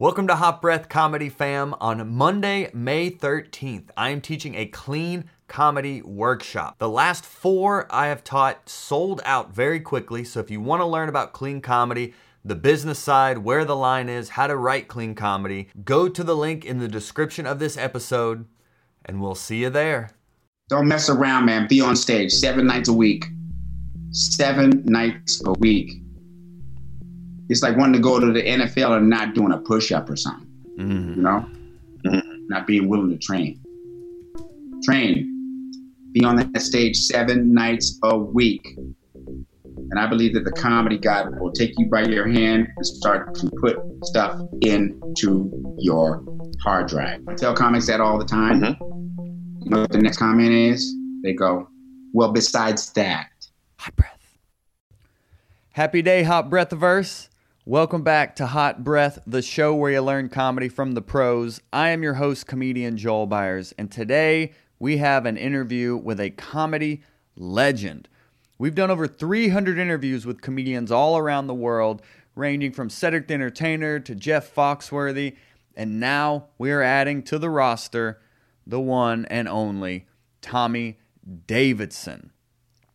Welcome to Hot Breath Comedy Fam. On Monday, May 13th, I am teaching a clean comedy workshop. The last four I have taught sold out very quickly, so if you want to learn about clean comedy, the business side, where the line is, how to write clean comedy, go to the link in the description of this episode, and we'll see you there. Don't mess around, man. Be on stage seven nights a week. Seven nights a week. It's like wanting to go to the NFL and not doing a push up or something. Mm-hmm. You know? Not being willing to train. Train. Be on that stage seven nights a week. And I believe that the comedy God will take you by your hand and start to put stuff into your hard drive. I tell comics that all the time. You know what the next comment is? They go, well, besides that. Hot breath. Happy day, Hot Breathiverse. Welcome back to Hot Breath, the show where you learn comedy from the pros. I am your host, comedian Joel Byars, and today we have an interview with a comedy legend. We've done over 300 interviews with comedians all around the world, ranging from Cedric the Entertainer to Jeff Foxworthy, and now we are adding to the roster the one and only Tommy Davidson.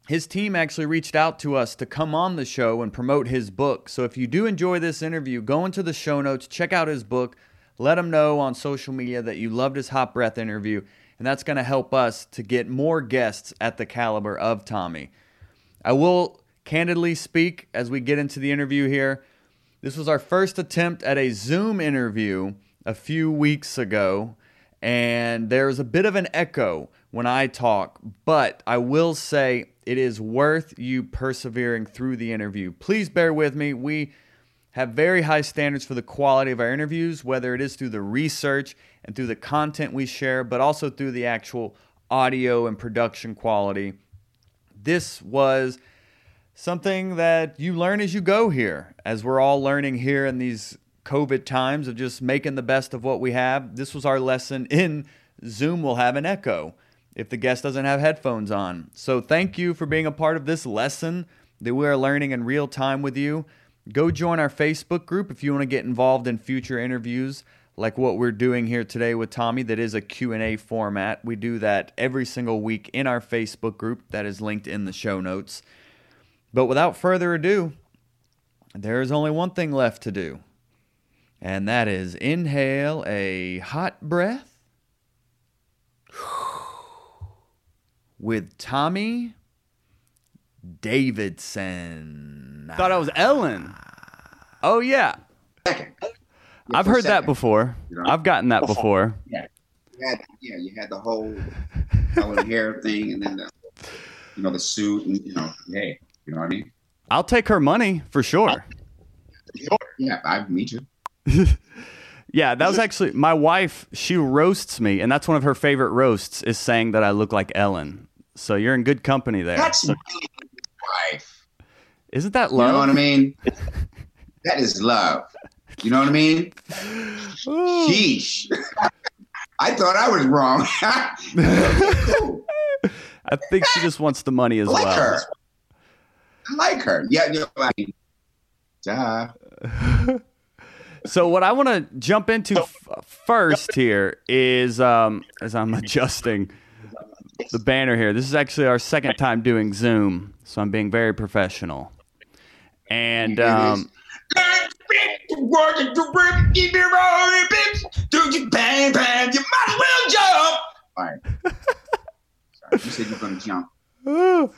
His team actually reached out to us to come on the show and promote his book. So if you do enjoy this interview, go into the show notes, check out his book, let him know on social media that you loved his hot breath interview, and that's going to help us to get more guests at the caliber of Tommy. I will candidly speak as we get into the interview here. This was our first attempt at a Zoom interview a few weeks ago, and there's a bit of an echo when I talk, but I will say it is worth you persevering through the interview. Please bear with me. We have very high standards for the quality of our interviews, whether it is through the research and through the content we share, but also through the actual audio and production quality. This was something that you learn as you go here, as we're all learning here in these COVID times of just making the best of what we have. This was our lesson in Zoom will have an echo if the guest doesn't have headphones on. So thank you for being a part of this lesson that we are learning in real time with you. Go join our Facebook group if you want to get involved in future interviews like what we're doing here today with Tommy that is a Q&A format. We do that every single week in our Facebook group that is linked in the show notes. But without further ado, there is only one thing left to do. And that is inhale a hot breath with Tommy Davidson. Thought I was Ellen. Oh yeah, Second. Yeah, I've for a heard that before. You know? I've gotten that before. Yeah. You had, yeah, you had the whole colored hair thing and then the, you know, the suit and, you know, hey, you know what I mean? I'll take her money for sure. Yeah, I, me too. Yeah, that was actually my wife. She roasts me, and that's one of her favorite roasts is saying that I look like Ellen. So you're in good company there. That's my wife. Isn't that love? You know what I mean? that is love. You know what I mean? Ooh. Sheesh. I thought I was wrong. I think she just wants the money as I like well. her. I like her. Yeah, you know, I mean, duh. So what I want to jump into f- first here is um, as I'm adjusting the banner here. This is actually our second time doing Zoom, so I'm being very professional. And um, All right. Sorry, you said you're to jump.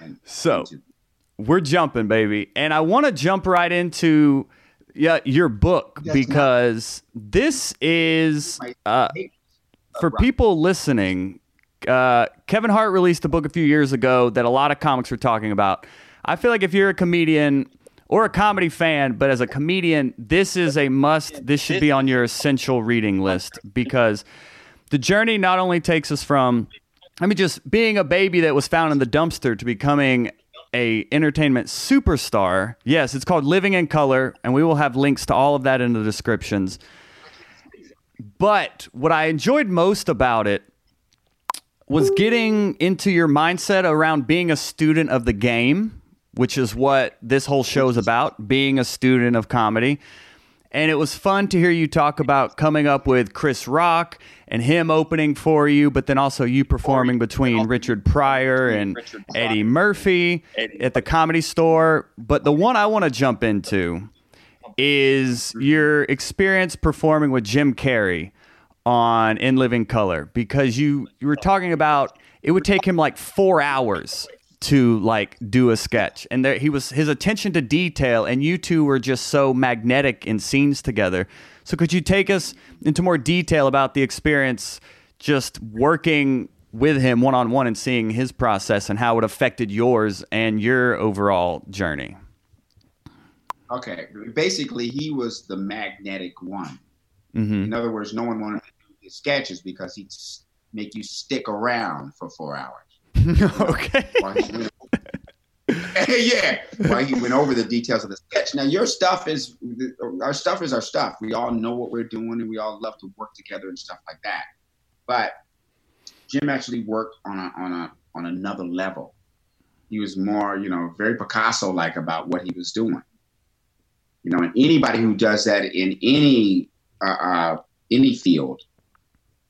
And so we're jumping, baby, and I want to jump right into yeah your book because this is uh, for people listening. Uh, Kevin Hart released a book a few years ago that a lot of comics were talking about. I feel like if you're a comedian or a comedy fan, but as a comedian, this is a must. This should be on your essential reading list because the journey not only takes us from I mean, just being a baby that was found in the dumpster to becoming a entertainment superstar. Yes, it's called Living in Color, and we will have links to all of that in the descriptions. But what I enjoyed most about it was getting into your mindset around being a student of the game, which is what this whole show is about being a student of comedy. and it was fun to hear you talk about coming up with Chris Rock and him opening for you, but then also you performing between Richard Pryor and Eddie Murphy at the comedy store. But the one I want to jump into is your experience performing with Jim Carrey on In Living Color because you you were talking about it would take him like 4 hours to like do a sketch. And there he was his attention to detail and you two were just so magnetic in scenes together. So could you take us into more detail about the experience just working with him one on one and seeing his process and how it affected yours and your overall journey? Okay. Basically he was the magnetic one. Mm-hmm. in other words no one wanted to sketches because he'd make you stick around for four hours okay. yeah, why he went over the details of the sketch. Now your stuff is our stuff is our stuff. We all know what we're doing, and we all love to work together and stuff like that. But Jim actually worked on a on a on another level. He was more, you know, very Picasso like about what he was doing. You know, and anybody who does that in any uh, uh, any field,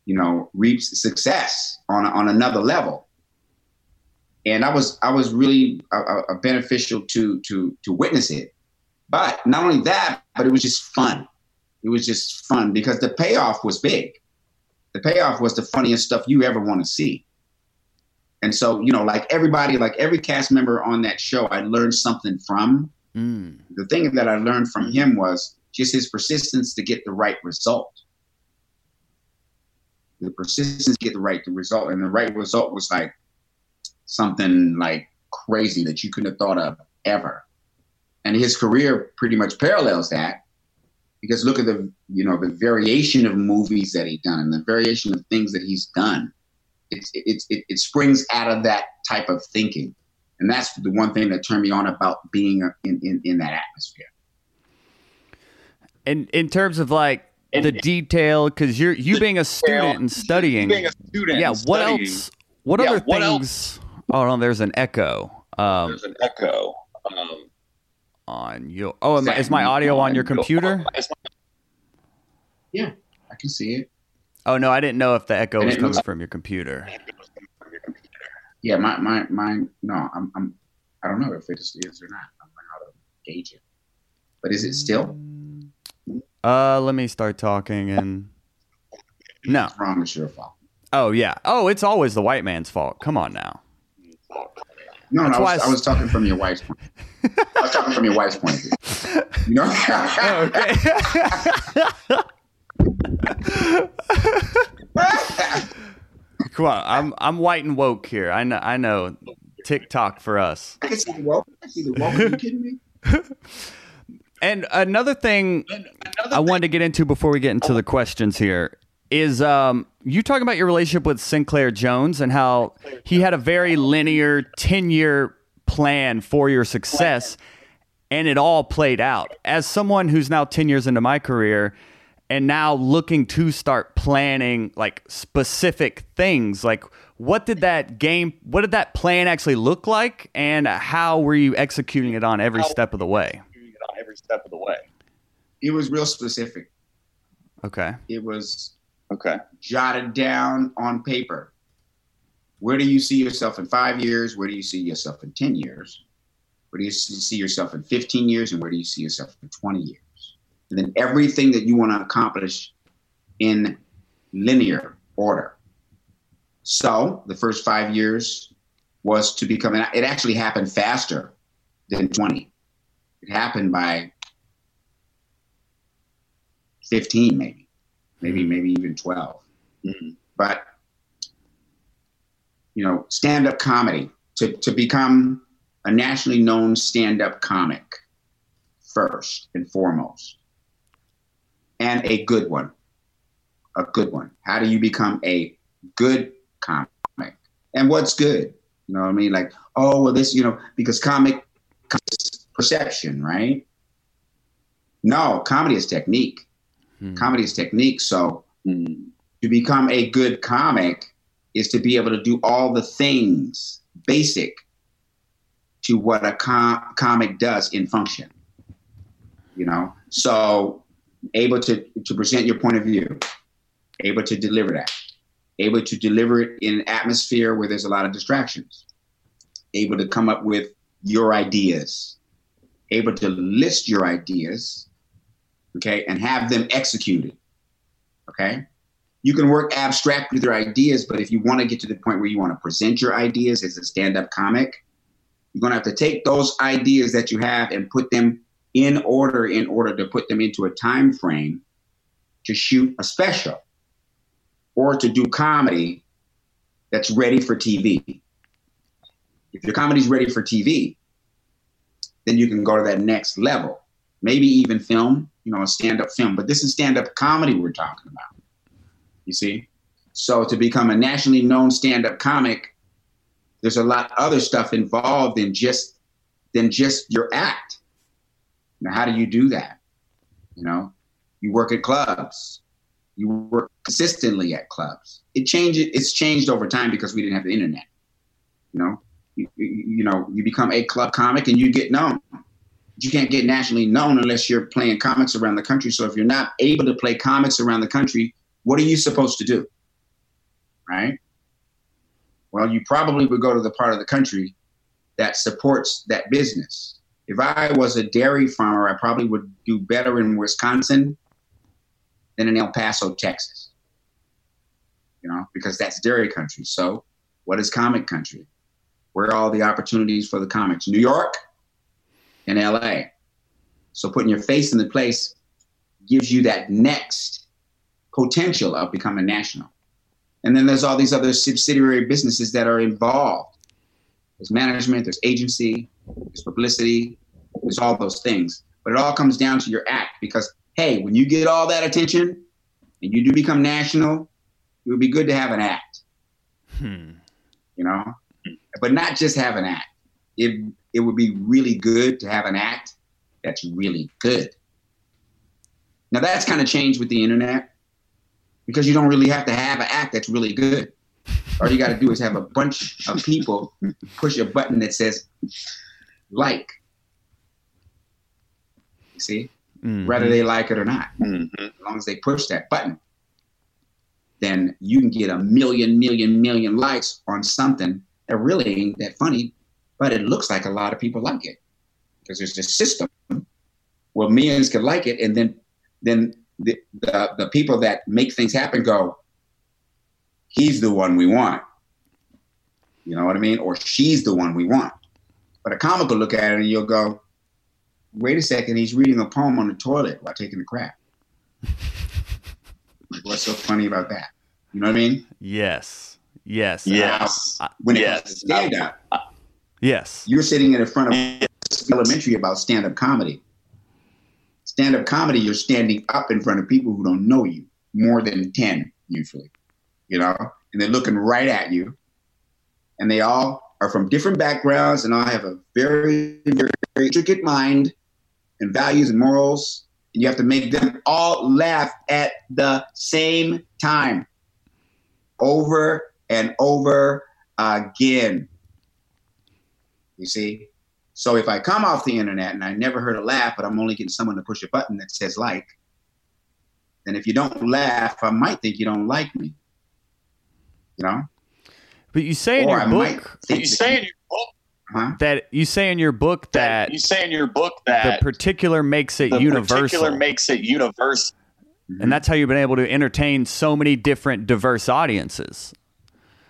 you know, reaps success on on another level and I was I was really a, a beneficial to to to witness it. But not only that, but it was just fun. It was just fun because the payoff was big. The payoff was the funniest stuff you ever want to see. And so, you know, like everybody, like every cast member on that show, I learned something from. Mm. The thing that I learned from him was just his persistence to get the right result. The persistence get the right the result. And the right result was like something like crazy that you couldn't have thought of ever. And his career pretty much parallels that because look at the you know the variation of movies that he's done and the variation of things that he's done. It's it's it, it springs out of that type of thinking, and that's the one thing that turned me on about being in in, in that atmosphere. And in terms of like the detail, because you're you being a student and studying, being a student, yeah. What studying, else? What yeah, other what things? Else? Oh no, there's an echo. Um, there's an echo. Um, on your oh, am, is my audio on your computer? Yeah, I can see it. Oh no, I didn't know if the echo was coming from your computer. Yeah, my my my no, I'm I'm I don't know if it is or not. I don't know how to gauge it. But is it still? Uh, let me start talking and no. It's wrong. It's your fault. Oh yeah. Oh, it's always the white man's fault. Come on now. No, no I was, I was, talking from your wife's point. I was talking from your wife's point of view. You know? oh, okay. Come on, I'm I'm white and woke here. I know I know TikTok for us. I can see the woke. I see the woke. Are you kidding me? And another thing another I wanted to get into before we get into the questions here is um, you talking about your relationship with Sinclair Jones and how he had a very linear 10 year plan for your success and it all played out. As someone who's now 10 years into my career and now looking to start planning like specific things, like what did that game, what did that plan actually look like and how were you executing it on every step of the way? Every step of the way. It was real specific. Okay. It was Okay. Jotted down on paper. Where do you see yourself in five years? Where do you see yourself in 10 years? Where do you see yourself in 15 years? And where do you see yourself in 20 years? And then everything that you want to accomplish in linear order. So the first five years was to become, it actually happened faster than 20. It happened by 15, maybe. Maybe maybe even 12 mm-hmm. but you know stand-up comedy to, to become a nationally known stand-up comic first and foremost and a good one a good one. How do you become a good comic? And what's good? You know what i mean? Like oh well this you know because comic perception right no comedy is technique Mm. Comedy is technique. So mm. to become a good comic is to be able to do all the things basic to what a com- comic does in function. You know, so able to, to present your point of view, able to deliver that, able to deliver it in an atmosphere where there's a lot of distractions, able to come up with your ideas, able to list your ideas, okay, and have them executed, okay? You can work abstract with your ideas, but if you want to get to the point where you want to present your ideas as a stand up comic, you're going to have to take those ideas that you have and put them in order in order to put them into a time frame to shoot a special or to do comedy that's ready for TV. If your comedy's ready for TV, then you can go to that next level. Maybe even film, you know, a stand-up film. But this is stand-up comedy we're talking about. You see? So to become a nationally known stand-up comic, there's a lot other stuff involved in just than just your act. Now, how do you do that? You know, you work at clubs, you work consistently at clubs. It changes. It's changed over time because we didn't have the internet. You know, you, you know, you become a club comic and you get known. You can't get nationally known unless you're playing comics around the country. So if you're not able to play comics around the country, what are you supposed to do? Right? Well, you probably would go to the part of the country that supports that business. If I was a dairy farmer, I probably would do better in Wisconsin than in El Paso, Texas. You know, because that's dairy country. So, what is comic country? Where are all the opportunities for the comics? New York and LA. So, putting your face in the place gives you that next potential of becoming national. And then there's all these other subsidiary businesses that are involved. There's management, there's agency, there's publicity, there's all those things. But it all comes down to your act because hey, when you get all that attention and you do become national, it would be good to have an act. Hmm. You know, but not just have an act. It it would be really good to have an act that's really good. Now that's kind of changed with the internet because you don't really have to have an act that's really good. All you got to do is have a bunch of people push a button that says like. You see? mm-hmm. whether they like it or not. Mm-hmm. As long as they push that button, then you can get a million, million, million likes on something that really ain't that funny, but it looks like a lot of people like it because there's this system where millions can like it, and then then the, the the people that make things happen go, he's the one we want. You know what I mean? Or she's the one we want. But a comic will look at it and you'll go, wait a second, he's reading a poem on the toilet while taking a crap. like, What's so funny about that? You know what I mean? Yes. Yes. Yes. When it yes. comes to stand up, yes. You're sitting in front of elementary about stand up comedy. Stand up comedy, you're standing up in front of people who don't know you, more than 10 usually, you know, and they're looking right at you. And they all are from different backgrounds and all have a very, very, very intricate mind and values and morals. And you have to make them all laugh at the same time, over and over again. You see? So if I come off the internet and I never heard a laugh, but I'm only getting someone to push a button that says like, then if you don't laugh, I might think you don't like me. You know? But you say in or your I book, you say in your book, Huh? That you say in your book that, that, you say in your book that the particular makes it the universal. particular makes it universal. And that's how you've been able to entertain so many different diverse audiences.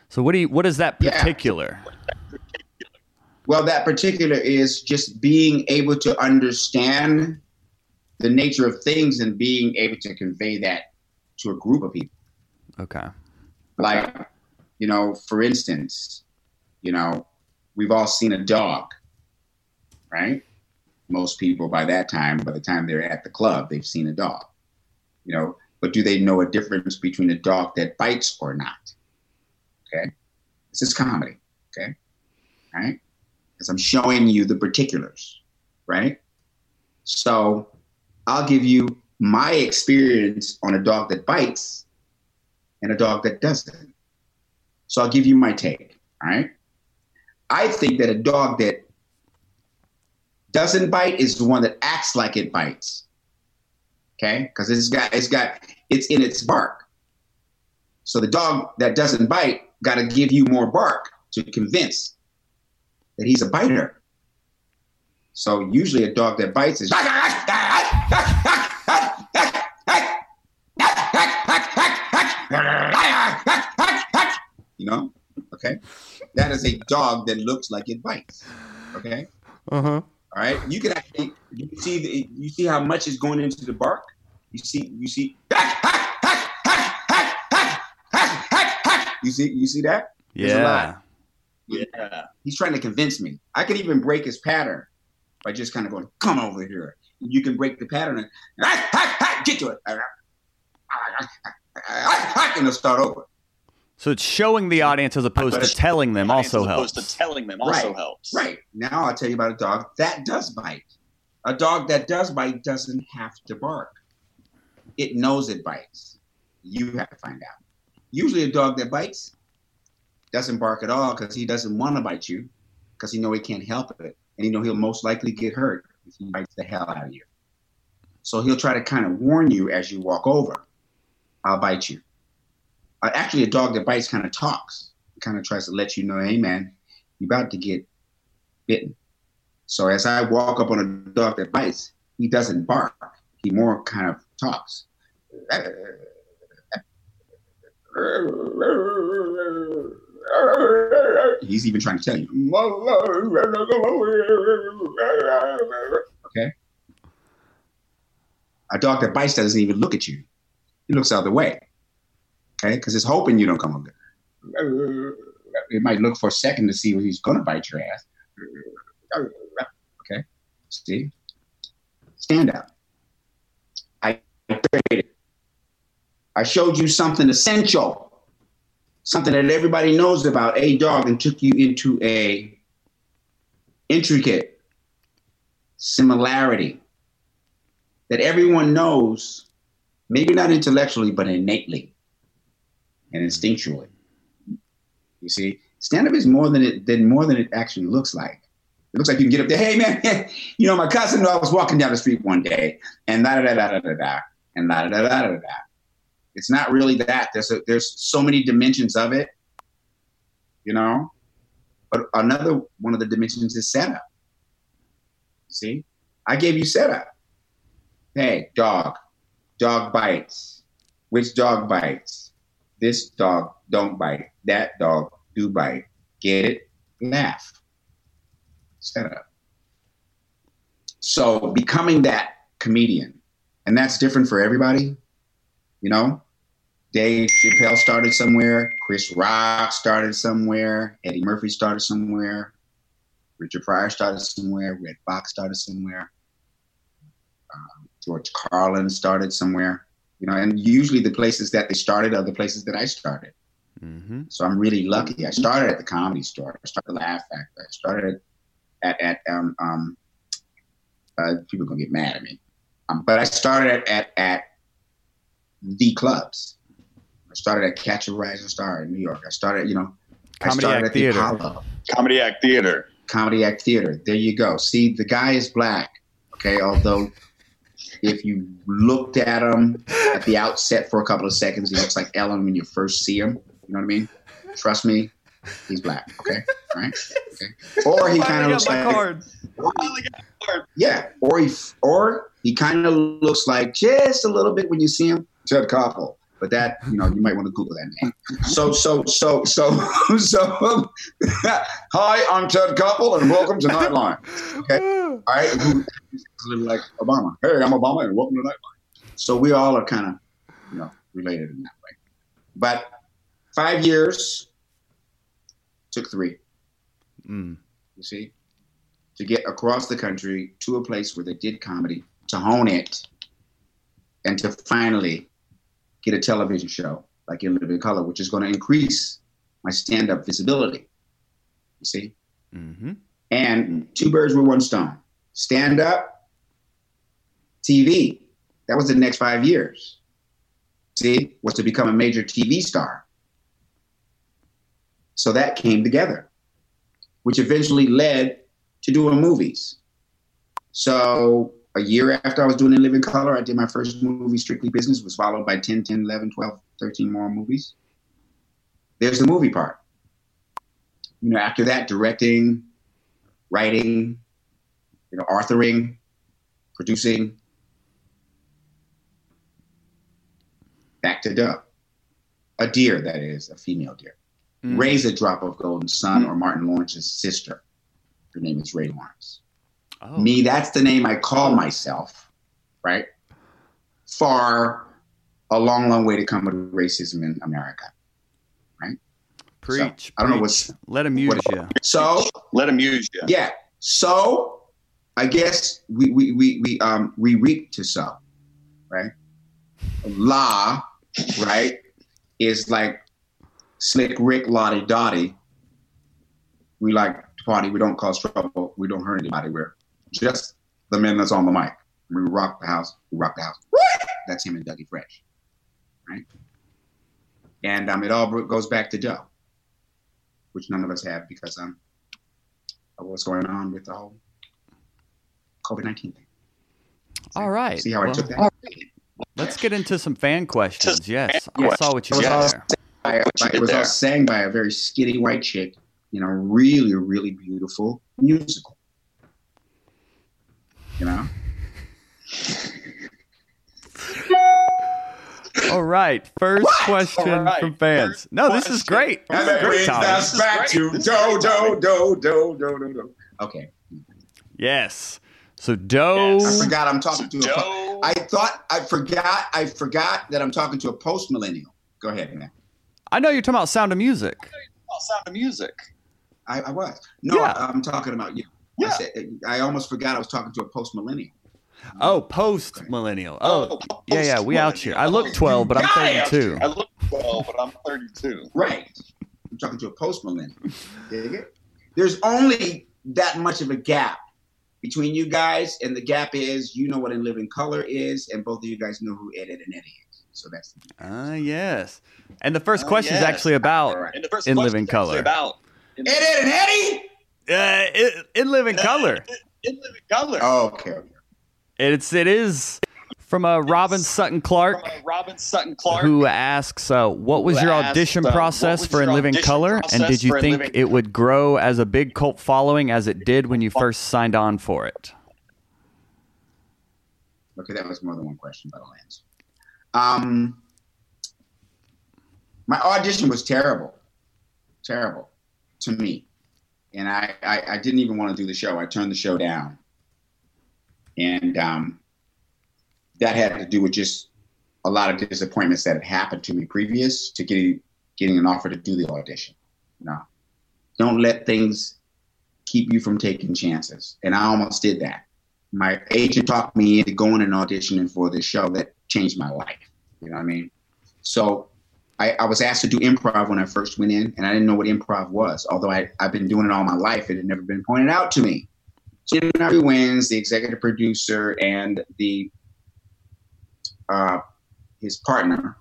So what do you what is that particular? Yeah. Well, that particular is just being able to understand the nature of things and being able to convey that to a group of people. Okay. Like, you know, for instance, you know, we've all seen a dog, right? Most people by that time, by the time they're at the club, they've seen a dog, you know. But do they know a difference between a dog that bites or not? Okay, this is comedy. Okay, right? Because I'm showing you the particulars, right? So I'll give you my experience on a dog that bites and a dog that doesn't. So I'll give you my take. All right. I think that a dog that doesn't bite is the one that acts like it bites. Okay, because it's got it's got it's in its bark. So the dog that doesn't bite got to give you more bark to convince that he's a biter. So usually a dog that bites is you know, okay. That is a dog that looks like it bites. Okay. Uh huh. All right. You can actually you see the, you see how much is going into the bark. You see you see you see you see that. There's a Yeah. lot. Yeah. He's trying to convince me. I could even break his pattern by just kind of going, "Come over here." You can break the pattern and get to it, and it'll start over. So it's showing the audience as opposed to telling them also As opposed to telling them also Right. helps. Right now, I'll tell you about a dog that does bite. A dog that does bite doesn't have to bark. It knows it bites. You have to find out. Usually, a dog that bites doesn't bark at all because he doesn't want to bite you because he know he can't help it, and he know he'll most likely get hurt if he bites the hell out of you. So he'll try to kind of warn you as you walk over. I'll bite you. Uh, actually, a dog that bites kind of talks. Kind of tries to let you know, hey man, you're about to get bitten. So as I walk up on a dog that bites, he doesn't bark. He more kind of talks. He's even trying to tell you. Okay. A dog that bites doesn't even look at you. He looks out the way. Okay, because it's hoping you don't come over. It might look for a second to see when he's gonna bite your ass. Okay. See? Stand up. I. I showed you something essential, something that everybody knows about a dog, and took you into a intricate similarity that everyone knows, maybe not intellectually, but innately and instinctually. You see, stand up is more than it than more than it actually looks like. It looks like you can get up there. Hey man, you know my cousin. I was walking down the street one day, and da da da da da da, and da da da da da da. It's not really that. There's a, there's so many dimensions of it, you know. But another one of the dimensions is setup. See, I gave you setup. Hey, dog, dog bites. Which dog bites? This dog don't bite. That dog do bite. Get it? Laugh. Setup. So becoming that comedian, and that's different for everybody. You know, Dave Chappelle started somewhere. Chris Rock started somewhere. Eddie Murphy started somewhere. Richard Pryor started somewhere. Redd Foxx started somewhere. Um, George Carlin started somewhere. You know, and usually the places that they started are the places that I started. Mm-hmm. So I'm really lucky. I started at the Comedy Store. I started at Laugh Factory. I started at at um um. Uh, people are gonna get mad at me, um, but I started at, at at the clubs. I started at Catch a Rising Star in New York. I started, you know, I Comedy started Act at the Theater. Apollo. Comedy Act Theater. Comedy Act Theater. There you go. See, the guy is black. Okay, although if you looked at him at the outset for a couple of seconds, he looks like Ellen when you first see him. You know what I mean? Trust me, he's black. Okay, all right. Okay. Or he kind of looks like yeah. Or he or he kind of looks like just a little bit when you see him, Ted Koppel. But that you know you might want to Google that name. So so so so so. Hi, I'm Ted Koppel, and welcome to Nightline. Okay. All right. Who is a little like Obama. Hey, I'm Obama, and welcome to Nightline. So we all are kind of, you know, related in that way. But five years took three. Mm. You see, to get across the country to a place where they did comedy, to hone it, and to finally get a television show like In Living Color, which is going to increase my stand-up visibility. You see, Mm-hmm. and two birds with one stone. Stand up, TV. That was the next five years. See, was to become a major TV star. So that came together, which eventually led to doing movies. So a year after I was doing In Living Color, I did my first movie, Strictly Business, was followed by 10, 10, 11, 12, 13 more movies. There's the movie part. You know, after that, directing, writing, you know, authoring, producing. Back to Dub. A deer, that is, a female deer. Mm. Raise a drop of golden sun, mm. or Martin Lawrence's sister. Her name is Ray Lawrence. Oh. Me, that's the name I call myself, right? Far a long, long way to come with racism in America, right? Preach. So, preach. I don't know what's. Let him use what, you. So let him use you. Yeah. So I guess we we we we um we reap to sow, right? La, right, is like slick Rick La Di Da Di. We like to party. We don't cause trouble. We don't hurt anybody. We're just the men that's on the mic. We rock the house. We rock the house. That's him and Dougie Fresh, right? And um, it all goes back to Joe, which none of us have because um, of what's going on with the whole COVID nineteen thing. So, all right. See how well, I took that. Let's get into some fan questions. Yes, I saw what you did there. By, by, it was all sang by a very skinny white chick in a really, really beautiful musical you know. All right, first what? question right. from fans. First no, this is great. This is great, Us back to do do do do do do. Okay. Yes. So Doe. Yes. I forgot I'm talking to. A, I thought I forgot. I forgot that I'm talking to a post millennial. Go ahead, man. I know you're talking about Sound of Music. Oh, Sound of Music. I, I was. No, yeah. I'm talking about you. Yeah. I, said, I almost forgot I was talking to a post millennial. Oh, post millennial. Oh, oh yeah, yeah. We out here. I look 12, but I'm 32. I look 12, but I'm 32. Right. I'm talking to a post millennial. Dig it? There's only that much of a gap between you guys, and the gap is you know what In Living Color is, and both of you guys know who Ed, Ed and Eddie is. So that's ah uh, yes. And the first uh, question yes. is actually about right. In Living Color. About Ed, Ed and Eddie. Uh, in, in living color. In, living color. Oh, okay. okay. It's it is from a Robin Sutton Clark. Robin Sutton Clark, who asks, uh, "What was your audition asked, process uh, for In Living Color, and did you think it would grow as a big cult following as it did when you first signed on for it?" Okay, that was more than one question, but I'll answer. Um, my audition was terrible, terrible to me and I, I, I didn't even want to do the show. I turned the show down, and um, that had to do with just a lot of disappointments that had happened to me previous to getting getting an offer to do the audition. No, don't let things keep you from taking chances. And I almost did that. My agent talked me into going and auditioning for this show that changed my life. You know what I mean? So I, I, was asked to do improv when I first went in, and I didn't know what improv was. Although I, have been doing it all my life, it had never been pointed out to me. So Harvey Wins, the executive producer, and the uh, his partner,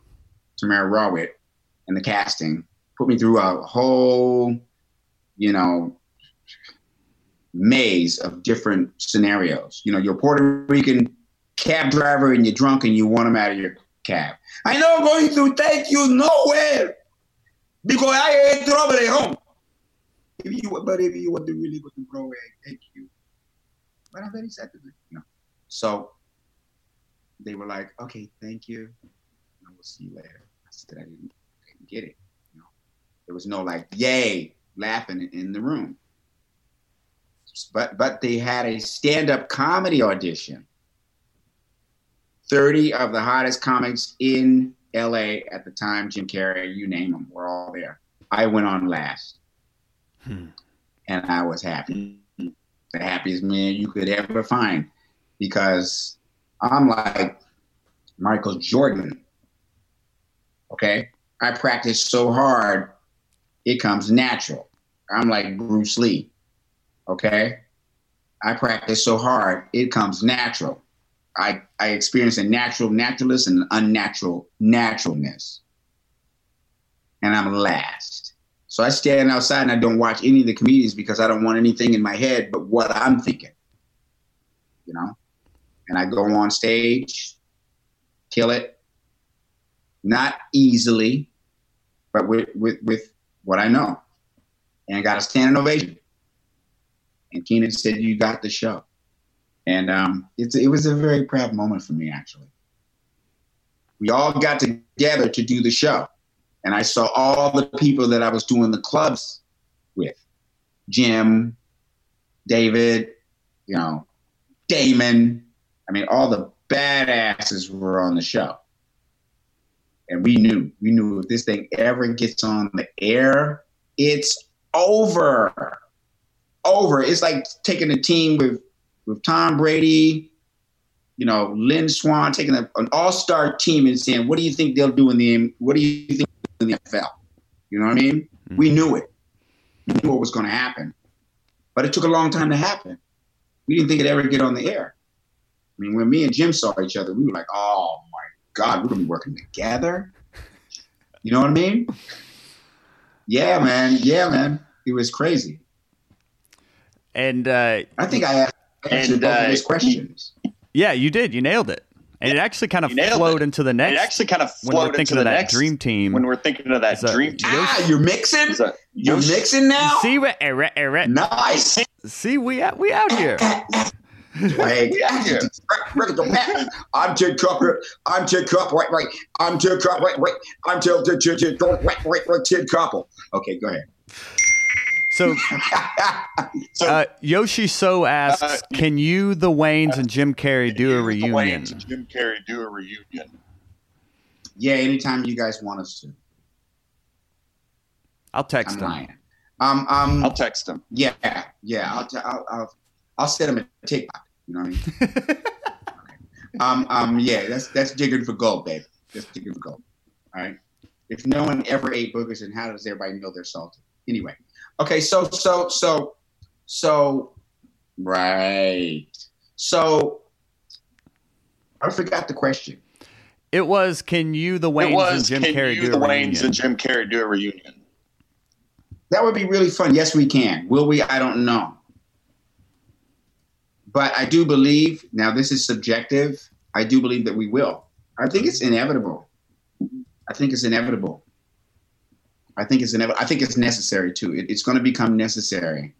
Tamara Rawitt, and the casting put me through a whole, you know, maze of different scenarios. You know, you're Puerto Rican cab driver and you're drunk and you want him out of your cab. I'm not going to take you nowhere because I ain't trouble at home. If you, but if you want to really go to Broadway, I take you. But I'm very sad to do, you know. So they were like, okay, thank you. I will see you later. I said I didn't, I didn't get it. You know, there was no like, yay, laughing in the room. But but they had a stand-up comedy audition 30 of the hottest comics in LA at the time, Jim Carrey, you name them, we're all there. I went on last. Hmm. And I was happy. The happiest man you could ever find because I'm like Michael Jordan. Okay? I practice so hard, it comes natural. I'm like Bruce Lee. Okay? I practice so hard, it comes natural. I, I experience a natural naturalness and an unnatural naturalness. And I'm last. So I stand outside and I don't watch any of the comedians because I don't want anything in my head but what I'm thinking. You know? and I go on stage, kill it. Not easily, but with with, with what I know, and I got a standing ovation. And Keenen said, "You got the show," and um, it was a very proud moment for me actually. We all got together to do the show, and I saw all the people that I was doing the clubs with, Jim, David, you know, Damon. I mean, all the badasses were on the show. And we knew, we knew if this thing ever gets on the air, it's over. Over. It's like taking a team with with Tom Brady, you know, Lynn Swann, taking a, an all-star team and saying, "What do you think they'll do in the what do you think in the NFL?" You know what I mean? Mm-hmm. We knew it. We knew what was going to happen, but it took a long time to happen. We didn't think it'd ever get on the air. I mean, when me and Jim saw each other, we were like, "Oh my God, we're gonna be working together." You know what I mean? Yeah, man. Yeah, man. It was crazy. And uh, I think I answered and, both uh, of his questions. Yeah, you did. You nailed it. And it actually kind of flowed it. into the next. It actually kind of flowed into the next dream team. When we're thinking of that dream team. Ah, you're mixing. A, you're mixing now. See what? Er, er, nice. See, we out. We out here. Wait, I'm Ted Copper. I'm Ted Copper. Wait, wait. I'm Ted Copper. Wait, wait. I'm Ted Ted Ted Ted. Wait, wait, wait. Ted Copper. Okay, go ahead. So, uh, Yoshi So asks, uh, "Can you, the Wayans, and Jim Carrey do a reunion?" Jim Carrey do a reunion. Yeah, anytime you guys want us to. I'll text I'm him. Um, um, I'll text him. Yeah, yeah. I'll, t- I'll, I'll, I'll send him a TikTok. You know what I mean? okay. Um, um, yeah. That's that's digging for gold, babe. That's digging for gold. All right. If no one ever ate boogers, then how does everybody know they're salty? Anyway. Okay, so so so so right. So I forgot the question. It was can you the Wayans was, and Jim Carrey do the a Wayans reunion? and Jim Carrey do a reunion? That would be really fun. Yes, we can. Will we? I don't know. But I do believe, now this is subjective, I do believe that we will. I think it's inevitable. I think it's inevitable. I think it's inevitable. I think it's necessary too. It, it's going to become necessary.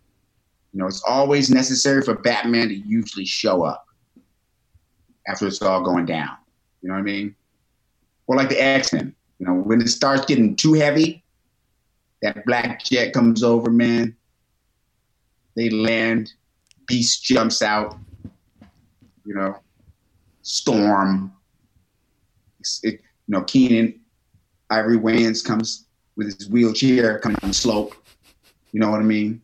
You know, it's always necessary for Batman to usually show up after it's all going down. You know what I mean? Or like the X Men. You know, when it starts getting too heavy, that black jet comes over, man. They land. Beast jumps out. You know, Storm. It, you know, Keenen Ivory Wayans comes with his wheelchair coming down the slope. You know what I mean?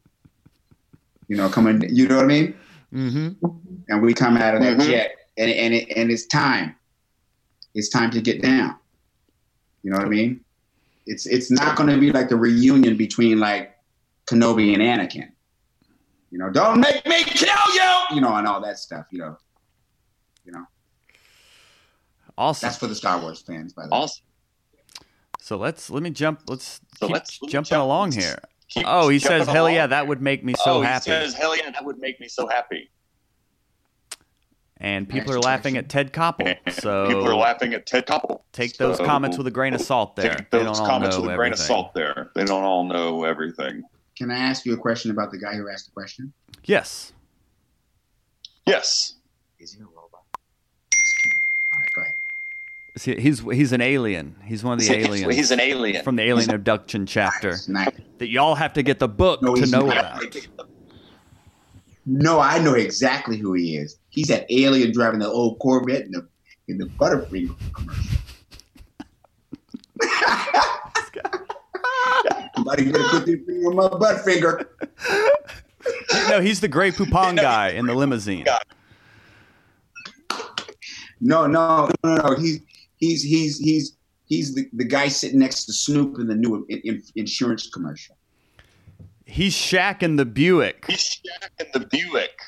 You know, coming. You know what I mean? Mm-hmm. And we come out of that mm-hmm. jet, and and it, and it's time. It's time to get down. You know what I mean? It's it's not going to be like the reunion between like Kenobi and Anakin. You know, don't make me kill you. You know, and all that stuff. You know. You know. Awesome. That's for the Star Wars fans, by the way. awesome. Way. So let's let me jump. Let's so keep let's jumping jump, along here. Oh, he says, "Hell yeah, that would make me so oh, happy." He says, "Hell yeah, that would make me so happy." And people are laughing at Ted Koppel. So people are laughing at Ted Koppel. Take those so, comments with a grain of salt. There, take those comments with a grain of salt. There, they don't all know everything. Can I ask you a question about the guy who asked the question? Yes. Yes. Is he a robot? he's he's an alien. He's one of the aliens. He's an alien from the alien abduction chapter that y'all have to get the book no, to know not. about. No, I know exactly who he is. He's that alien driving the old Corvette in the in the Butterfinger commercial. Somebody gonna put their finger on my butt finger. no, he's the Grey Poupon guy in the limousine. No, no, no, no. He's he's he's he's he's the, the guy sitting next to Snoop in the new in, in, insurance commercial. He's Shaq in the Buick. He's Shaq in the Buick.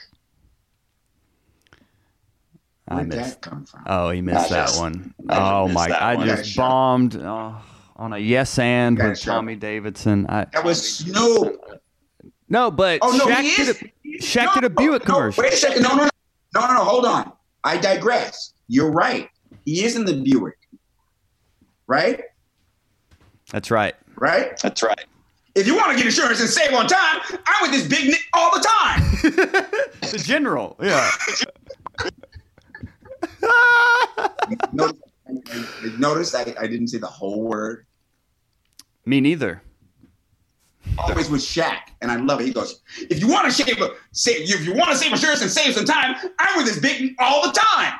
Where'd that come from? Oh, he missed that just, one. Oh my! I one. just bombed oh, on a yes and with Tommy Davidson. I, that was Snoop. No, but oh no, Shaq he is. Did a, Shaq no, did a Buick no, commercial. Wait a second! No, no, no, no, no, no! Hold on. I digress. You're right. He is in the Buick. Right? That's right. Right? That's right. If you want to get insurance and save on time, I'm with this big Nick all the time. the general, yeah. notice, notice I, I didn't say the whole word. Me neither. Always with Shaq, and I love it. He goes, "If you want to save, save if you want to save insurance and save some time, I'm with this big all the time."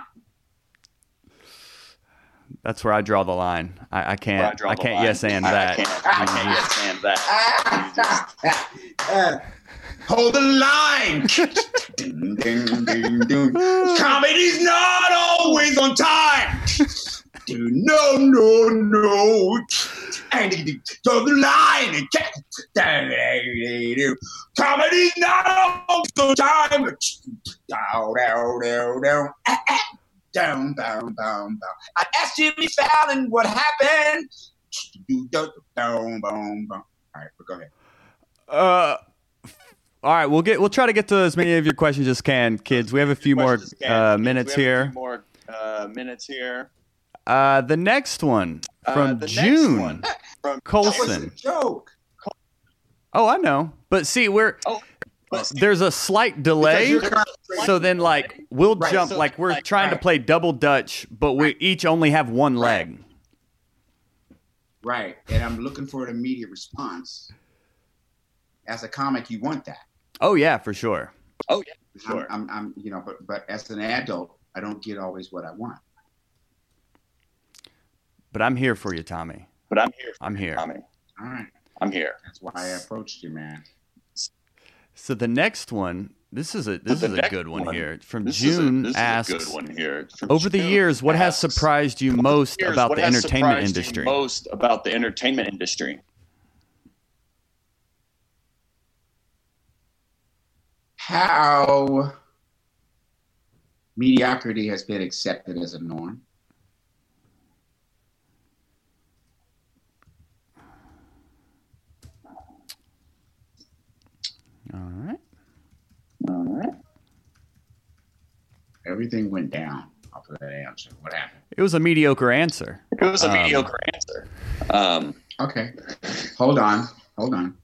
That's where I draw the line. I, I can't. I, I can't line. yes and that. I can't, I can't yes and that. uh, hold the line. ding, ding, ding, ding. Comedy's not always on time. no, no, no. And hold the line. Comedy's not always on time. Down, down, down, down down, down, down, down. I asked Jimmy Fallon what happened. Down, down, down. All right, but go ahead. Uh, all right, we'll get we'll try to get to as many of your questions as can, kids. We have a few more uh, minutes here. more uh, minutes here. Uh, the next one from uh, June one from Colson. joke. Oh, I know, but see, we're oh. There's a slight delay, so then like we'll right, jump so like we're like, trying right. to play double dutch, but we each only have one leg. Right, and I'm looking for an immediate response. As a comic, you want that. Oh yeah, for sure. Oh yeah, for sure. I'm, I'm, I'm, you know, but but as an adult, I don't get always what I want. But I'm here for you, Tommy. But I'm here. I'm here. Tommy. All right, I'm here. that's why I approached you, man. So the next one, this is a this the is a good one, one- here. From This June is a, this asks, is a good one here. From over the years, what has surprised you most years, about the entertainment industry? Most about the entertainment industry. How mediocrity has been accepted as a norm. All right. All right. Everything went down off of that answer. What happened? It was a mediocre answer. It was a Um, mediocre answer. Um, Okay, hold on, hold on.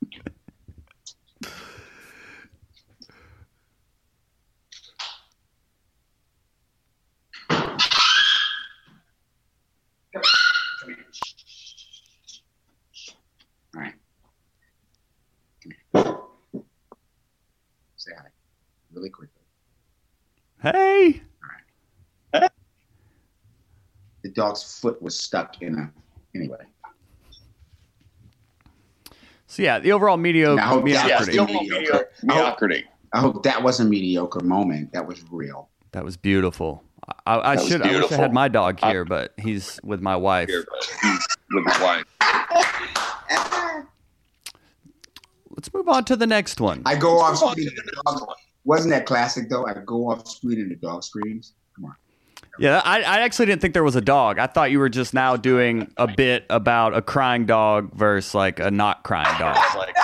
All right. Come here. Say hi, really quickly. Hey. The dog's foot was stuck in a. Anyway. So yeah, the overall mediocre Now, yeah, yeah, mediocrity. the overall mediocre. mediocrity. I hope that was a mediocre moment. That was real. That was beautiful. I, I That was should I wish I had my dog here, but he's with my wife. Here, he's with his wife. Let's move on to the next one. I go off Move on screen. to the and the next dog- one. Wasn't that classic though? I go off screen and the dog screams. Come on. Yeah, I, I actually didn't think there was a dog. I thought you were just now doing a bit about a crying dog versus like a not crying dog. Like,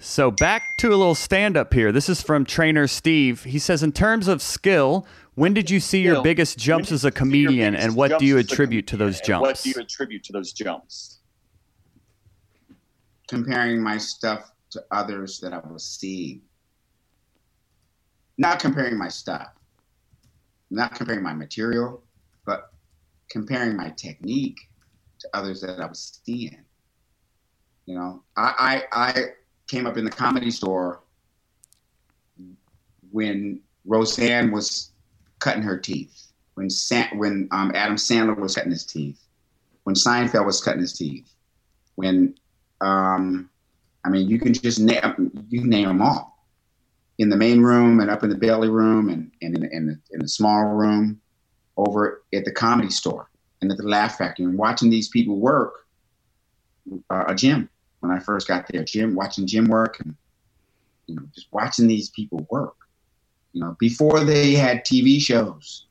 So back to a little stand up here. This is from trainer Steve. He says, in terms of skill, when did you see your biggest jumps as a did you see your comedian, and what do you attribute to those jumps? What do you attribute to those jumps? Comparing my stuff to others that I was seeing. Not comparing my stuff. Not comparing my material, but comparing my technique to others that I was seeing. You know, I I, I came up in the comedy store when Roseanne was cutting her teeth, when San, when um, Adam Sandler was cutting his teeth, when Seinfeld was cutting his teeth, when um, I mean, you can just name you name them all in the main room and up in the belly room and, and in, in, the, in the small room over at the comedy store and at the Laugh Factory and watching these people work. Uh, a gym when I first got there, Jim watching Jim work and you know just watching these people work. You know, before they had TV shows.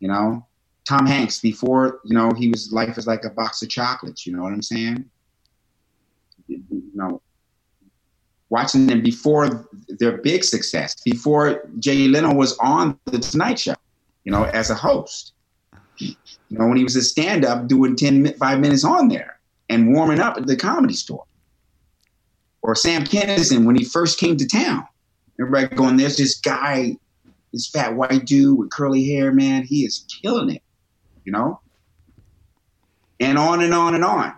You know, Tom Hanks before you know he was life is like a box of chocolates. You know what I'm saying? You know, watching them before their big success, before Jay Leno was on the Tonight Show, you know, as a host. You know, when he was a stand up doing 10, five minutes on there and warming up at the comedy store. Or Sam Kinison when he first came to town. Everybody going, there's this guy, this fat white dude with curly hair, man. He is killing it, you know? And on and on and on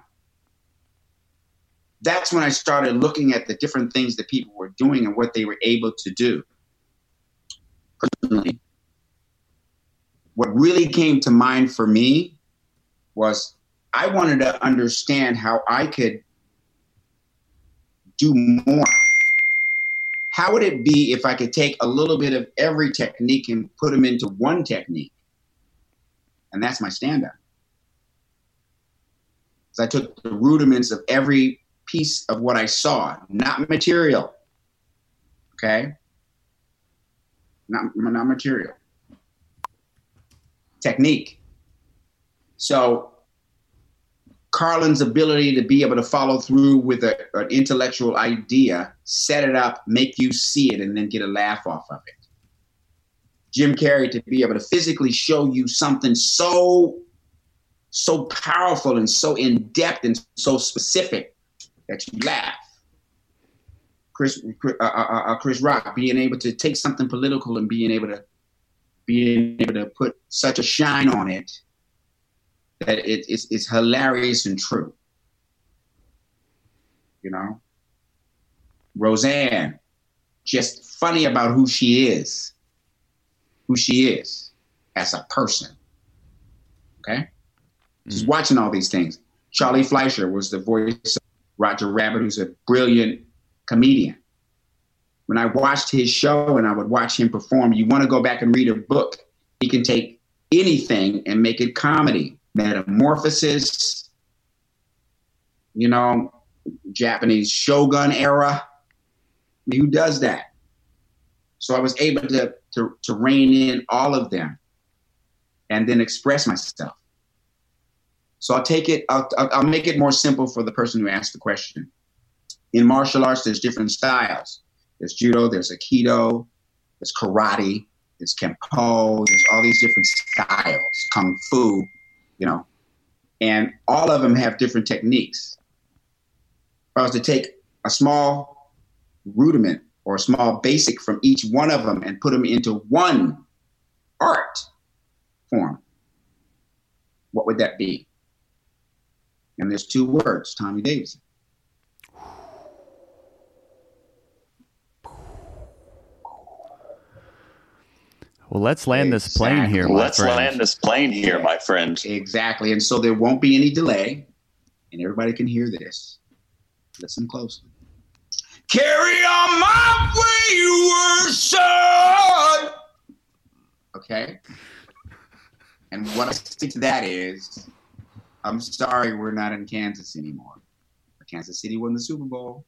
that's when I started looking at the different things that people were doing and what they were able to do. Personally, what really came to mind for me was I wanted to understand how I could do more. How would it be if I could take a little bit of every technique and put them into one technique? And that's my stand up. So I took the rudiments of every piece of what I saw, not material. Okay? Not, not material. Technique. So, Carlin's ability to be able to follow through with a, an intellectual idea, set it up, make you see it, and then get a laugh off of it. Jim Carrey to be able to physically show you something so so powerful and so in depth and so specific that you laugh. Chris, uh, uh, uh, uh, Chris Rock being able to take something political and being able to being able to put such a shine on it that it, it's, it's hilarious and true. You know, Roseanne, just funny about who she is, who she is as a person. Okay, mm-hmm. just watching all these things. Charlie Fleischer was the voice Roger Rabbit, who's a brilliant comedian. When I watched his show and I would watch him perform, you want to go back and read a book. He can take anything and make it comedy. Metamorphosis, you know, Japanese shogun era. who does that? So I was able to, to, to rein in all of them and then express myself. So I'll take it, I'll, I'll make it more simple for the person who asked the question. In martial arts, there's different styles. There's judo, there's aikido, there's karate, there's kempo, there's all these different styles, kung fu, you know, and all of them have different techniques. If I was to take a small rudiment or a small basic from each one of them and put them into one art form, what would that be? And there's two words, Tommy Davidson. Well, let's land this plane here. let's friend. land this plane here, my friend. Exactly. And so there won't be any delay, and everybody can hear this. Listen closely. Carry on my wayward son. Okay. And what I say to that is I'm sorry, we're not in Kansas anymore. Kansas City won the Super Bowl.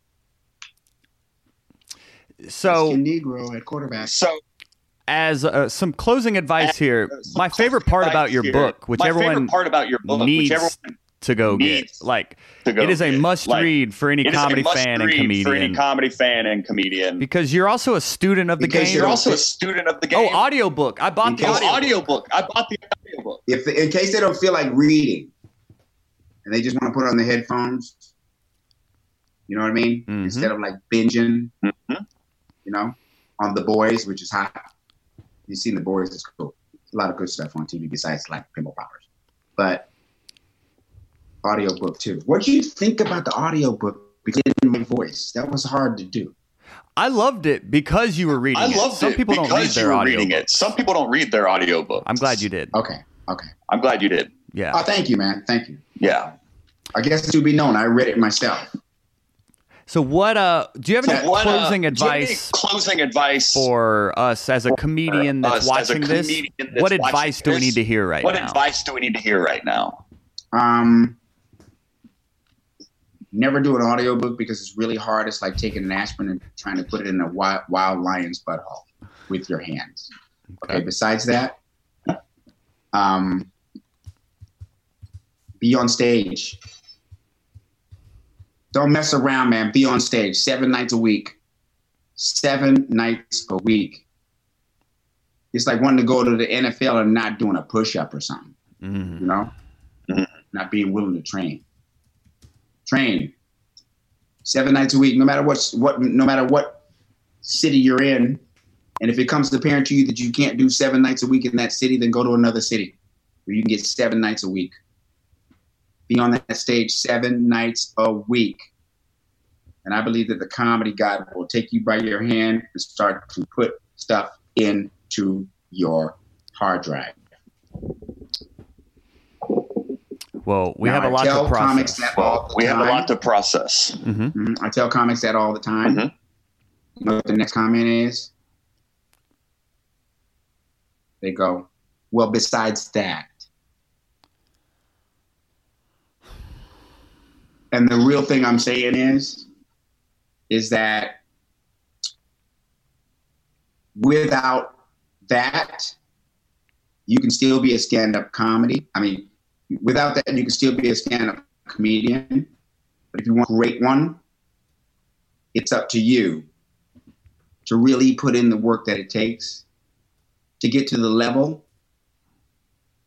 So Negro at quarterback. So as uh, some closing advice here, my favorite part about your here. book, which my everyone part about your book, needs which everyone to go get, like go it is a must like, read for any comedy fan and comedian. For any comedy fan and comedian, because you're also a student of the because game. You're also a student of the oh, game. Oh, audiobook! I bought the audio audiobook. I bought the audiobook. If in case they don't feel like reading, and they just want to put on the headphones. You know what I mean? Mm-hmm. Instead of like binging, mm-hmm. you know, on the boys, which is hot. You've seen the boys; it's cool. a lot of good stuff on TV besides like Pimple Poppers, but audiobook too. What do you think about the audiobook? Because in my voice, that was hard to do. I loved it because you were reading I it. loved Some it people don't read their audio. Reading it. Some people don't read their audiobook. I'm glad you did. Okay. Okay. I'm glad you did. Yeah. Oh, thank you, man. Thank you. Yeah. I guess it should be known. I read it myself. So what uh do you have any so what, closing uh, advice closing advice for us as a comedian that's watching this? That's what advice do we need to hear right what now? What advice do we need to hear right now? Um never do an audiobook because it's really hard. It's like taking an aspirin and trying to put it in a wild, wild lion's butthole with your hands. Okay. okay besides that, um, be on stage. Don't mess around, man. Be on stage seven nights a week. Seven nights a week. It's like wanting to go to the NFL and not doing a push up or something. Mm-hmm. You know? Mm-hmm. Not being willing to train. Train. Seven nights a week, no matter what what no matter what city you're in. And if it comes to apparent to you that you can't do seven nights a week in that city, then go to another city where you can get seven nights a week be on that stage seven nights a week. And I believe that the comedy God will take you by your hand and start to put stuff into your hard drive. Well, we now, have a lot to process. Well, we have a lot to process. Mm-hmm. Mm-hmm. I tell comics that all the time. Mm-hmm. You know what the next comment is? They go, well, besides that, And the real thing I'm saying is, is that without that, you can still be a stand-up comedy. I mean, without that, you can still be a stand-up comedian. But if you want a great one, it's up to you to really put in the work that it takes to get to the level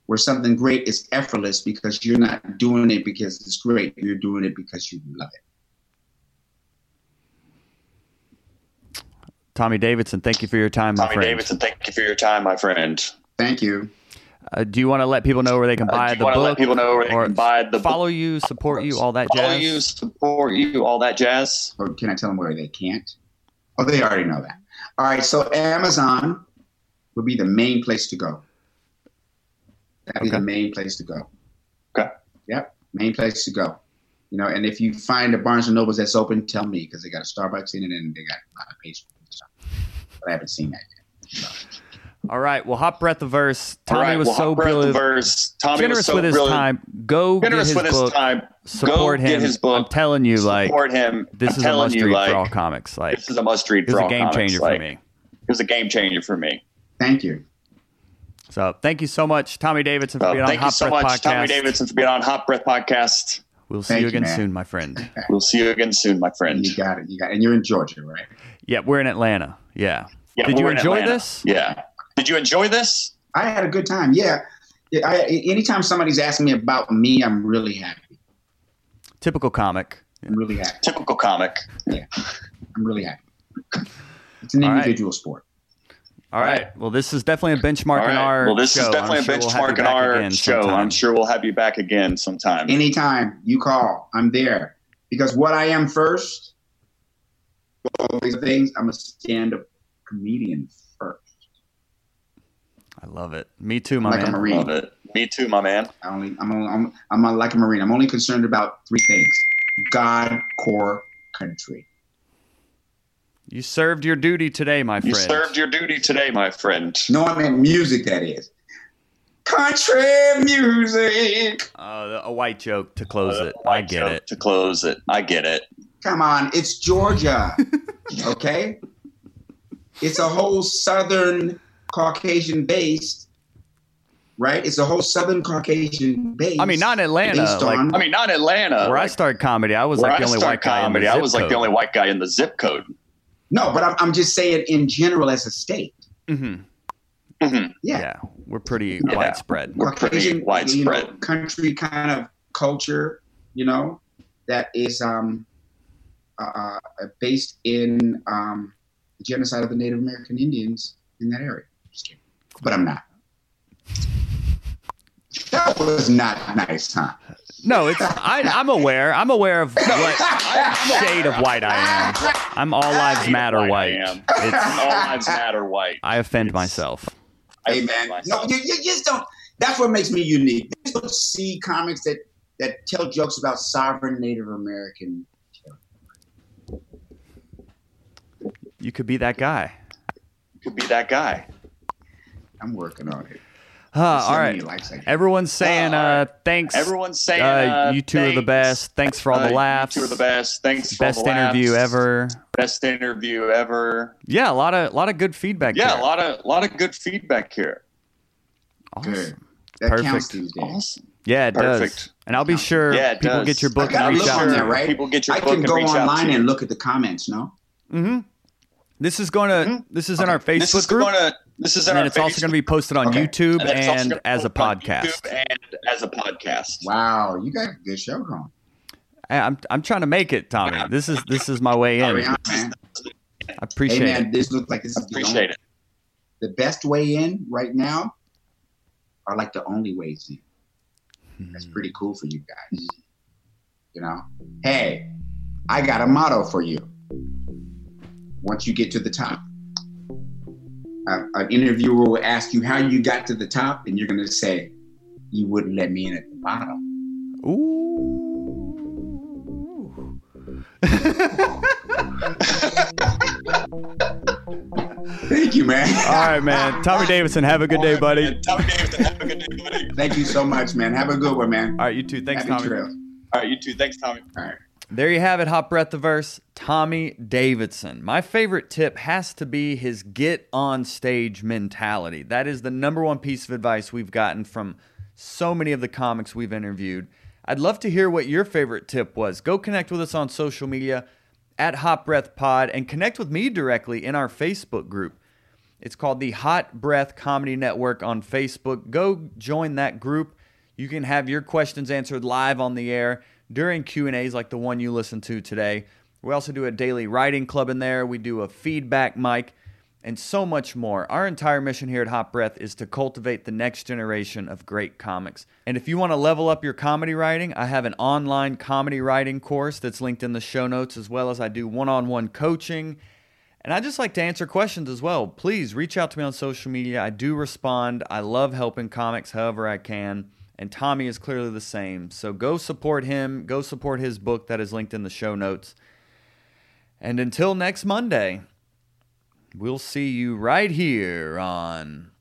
where something great is effortless because you're not doing it because it's great. You're doing it because you love it. Tommy Davidson, thank you for your time, my friend. Tommy friend. Davidson, thank you for your time, my friend. Thank you. Uh, do you want to let people know where they can uh, buy uh, the book? Let people know where they can buy the follow book? you, support you, all that jazz. Follow you, support you, all that jazz. Or can I tell them where they can't? Oh, they already know that. All right, so Amazon would be the main place to go. That'd okay. be the main place to go. Okay. Yep, main place to go. You know, and if you find a Barnes and Nobles that's open, tell me because they got a Starbucks in it and they got a lot of pastry stuff. But I haven't seen that yet. So. All right. Well, hot breath of verse. Tommy right, was well, so brilliant. Verse. Tommy generous was so with his brilliant. time. Go generous get his with book. His time. Support Go him. his book. I'm telling you, like, support him. This I'm is a must read like, for all comics. Like, this is a must read for all comics. It was a game changer like, for me. It was a game changer for me. Thank you. So thank you so much, Tommy Davidson, for being uh, on Hot so Breath much, Podcast. Tommy Davidson, for being on Hot Breath Podcast. We'll see Thank you again you, soon, my friend. we'll see you again soon, my friend. You got it. You got it. And you're in Georgia, right? Yeah, we're in Atlanta. Yeah. yeah Did you enjoy Atlanta. this? Yeah. Did you enjoy this? I had a good time. Yeah. I, anytime somebody's asking me about me, I'm really happy. Typical comic. I'm really happy. Typical comic. Yeah. I'm really happy. It's an individual right. sport. All right. Well, this is definitely a benchmark right. in our. Well, this show. is definitely I'm a sure benchmark we'll in our show. Sometime. I'm sure we'll have you back again sometime. Anytime you call, I'm there. Because what I am first, all these things, I'm a stand-up comedian first. I love it. Me too, my like man. A Marine. Love it. Me too, my man. I only, I'm, only, I'm, I'm like a Marine. I'm only concerned about three things: God, Corps, country. You served your duty today, my friend. You served your duty today, my friend. No, I meant music, that is. Country music. Uh, a white joke to close uh, it. I get it. To close it. I get it. Come on, it's Georgia. okay? It's a whole southern Caucasian based right? It's a whole Southern Caucasian base. I mean, not Atlanta. Like, I mean, not Atlanta. Where like, I started comedy, I was like the only white guy comedy, in the I was code. like the only white guy in the zip code. No, but I'm, I'm just saying in general as a state. Mm-hmm. Mm-hmm. Yeah. yeah, we're pretty yeah. widespread. We're pretty widespread. You know, country kind of culture, you know, that is um, uh, based in um, the genocide of the Native American Indians in that area. But I'm not. That was not nice, huh? No, it's I, am aware. I'm aware of what shade of white I am. I'm all lives matter white. white. It's all lives matter white. I offend it's, myself. Hey man, no, you, you just don't. That's what makes me unique. You don't see comics that that tell jokes about sovereign Native American. You could be that guy. You could be that guy. I'm working on it. Uh, all right. Everyone's saying uh, uh, thanks. Everyone's saying uh, you two thanks. are the best. Thanks for all the laughs. Uh, you two are the best. Thanks best for interview laughs. ever. Best interview ever. Yeah, a lot of a lot of good feedback. Yeah, here. a lot of a lot of good feedback here. Awesome. Good. That Perfect. counts these days. Awesome. Yeah, it does. Perfect. And I'll be sure Yeah, it people does. get your book I and reach out on to there, you. right? People get your I book can and go reach online to and look at the comments. No, Mm-hmm. This is going to. This is in our This Facebook is group, gonna. This is in and our then it's also going to be posted on Okay. YouTube and then it's also and as a podcast. And as a podcast. wow, you got a good show going. I- I'm I'm trying to make it, Tommy. This is this is my way in. Carry I appreciate hey, man, it. this looks like this is the, only, it. the best way in right now, are like the only ways in. Hmm. That's pretty cool for you guys. You know, hey, I got a motto for you. Once you get to the top, a- an interviewer will ask you how you got to the top, and you're going to say, "You wouldn't let me in at the bottom." Ooh. Thank you, man. All right, man. Tommy Davidson, have a good day, buddy. Tommy Davidson, have a good day, buddy. Thank you so much, man. Have a good one, man. All right, you too. Thanks, Happy Tommy. trails. All right, you too. Thanks, Tommy. All right. There you have it, Hot Breath the Verse, Tommy Davidson. My favorite tip has to be his get on stage mentality. That is the number one piece of advice we've gotten from so many of the comics we've interviewed. I'd love to hear what your favorite tip was. Go connect with us on social media at Hot Breath Pod and connect with me directly in our Facebook group. It's called the Hot Breath Comedy Network on Facebook. Go join that group. You can have your questions answered live on the air during Q&As like the one you listened to today. We also do a daily writing club in there. We do a feedback mic and so much more. Our entire mission here at Hot Breath is to cultivate the next generation of great comics. And if you want to level up your comedy writing, I have an online comedy writing course that's linked in the show notes as well as I do one-on-one coaching and I just like to answer questions as well. Please reach out to me on social media. I do respond. I love helping comics however I can. And Tommy is clearly the same. So go support him. Go support his book that is linked in the show notes. And until next Monday, we'll see you right here on.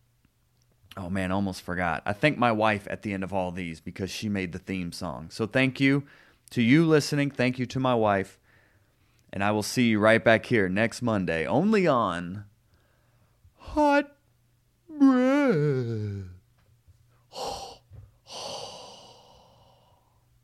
Oh man, almost forgot. I thank my wife at the end of all these because she made the theme song. So thank you to you listening. Thank you to my wife. And I will see you right back here next Monday, only on Hot Breath.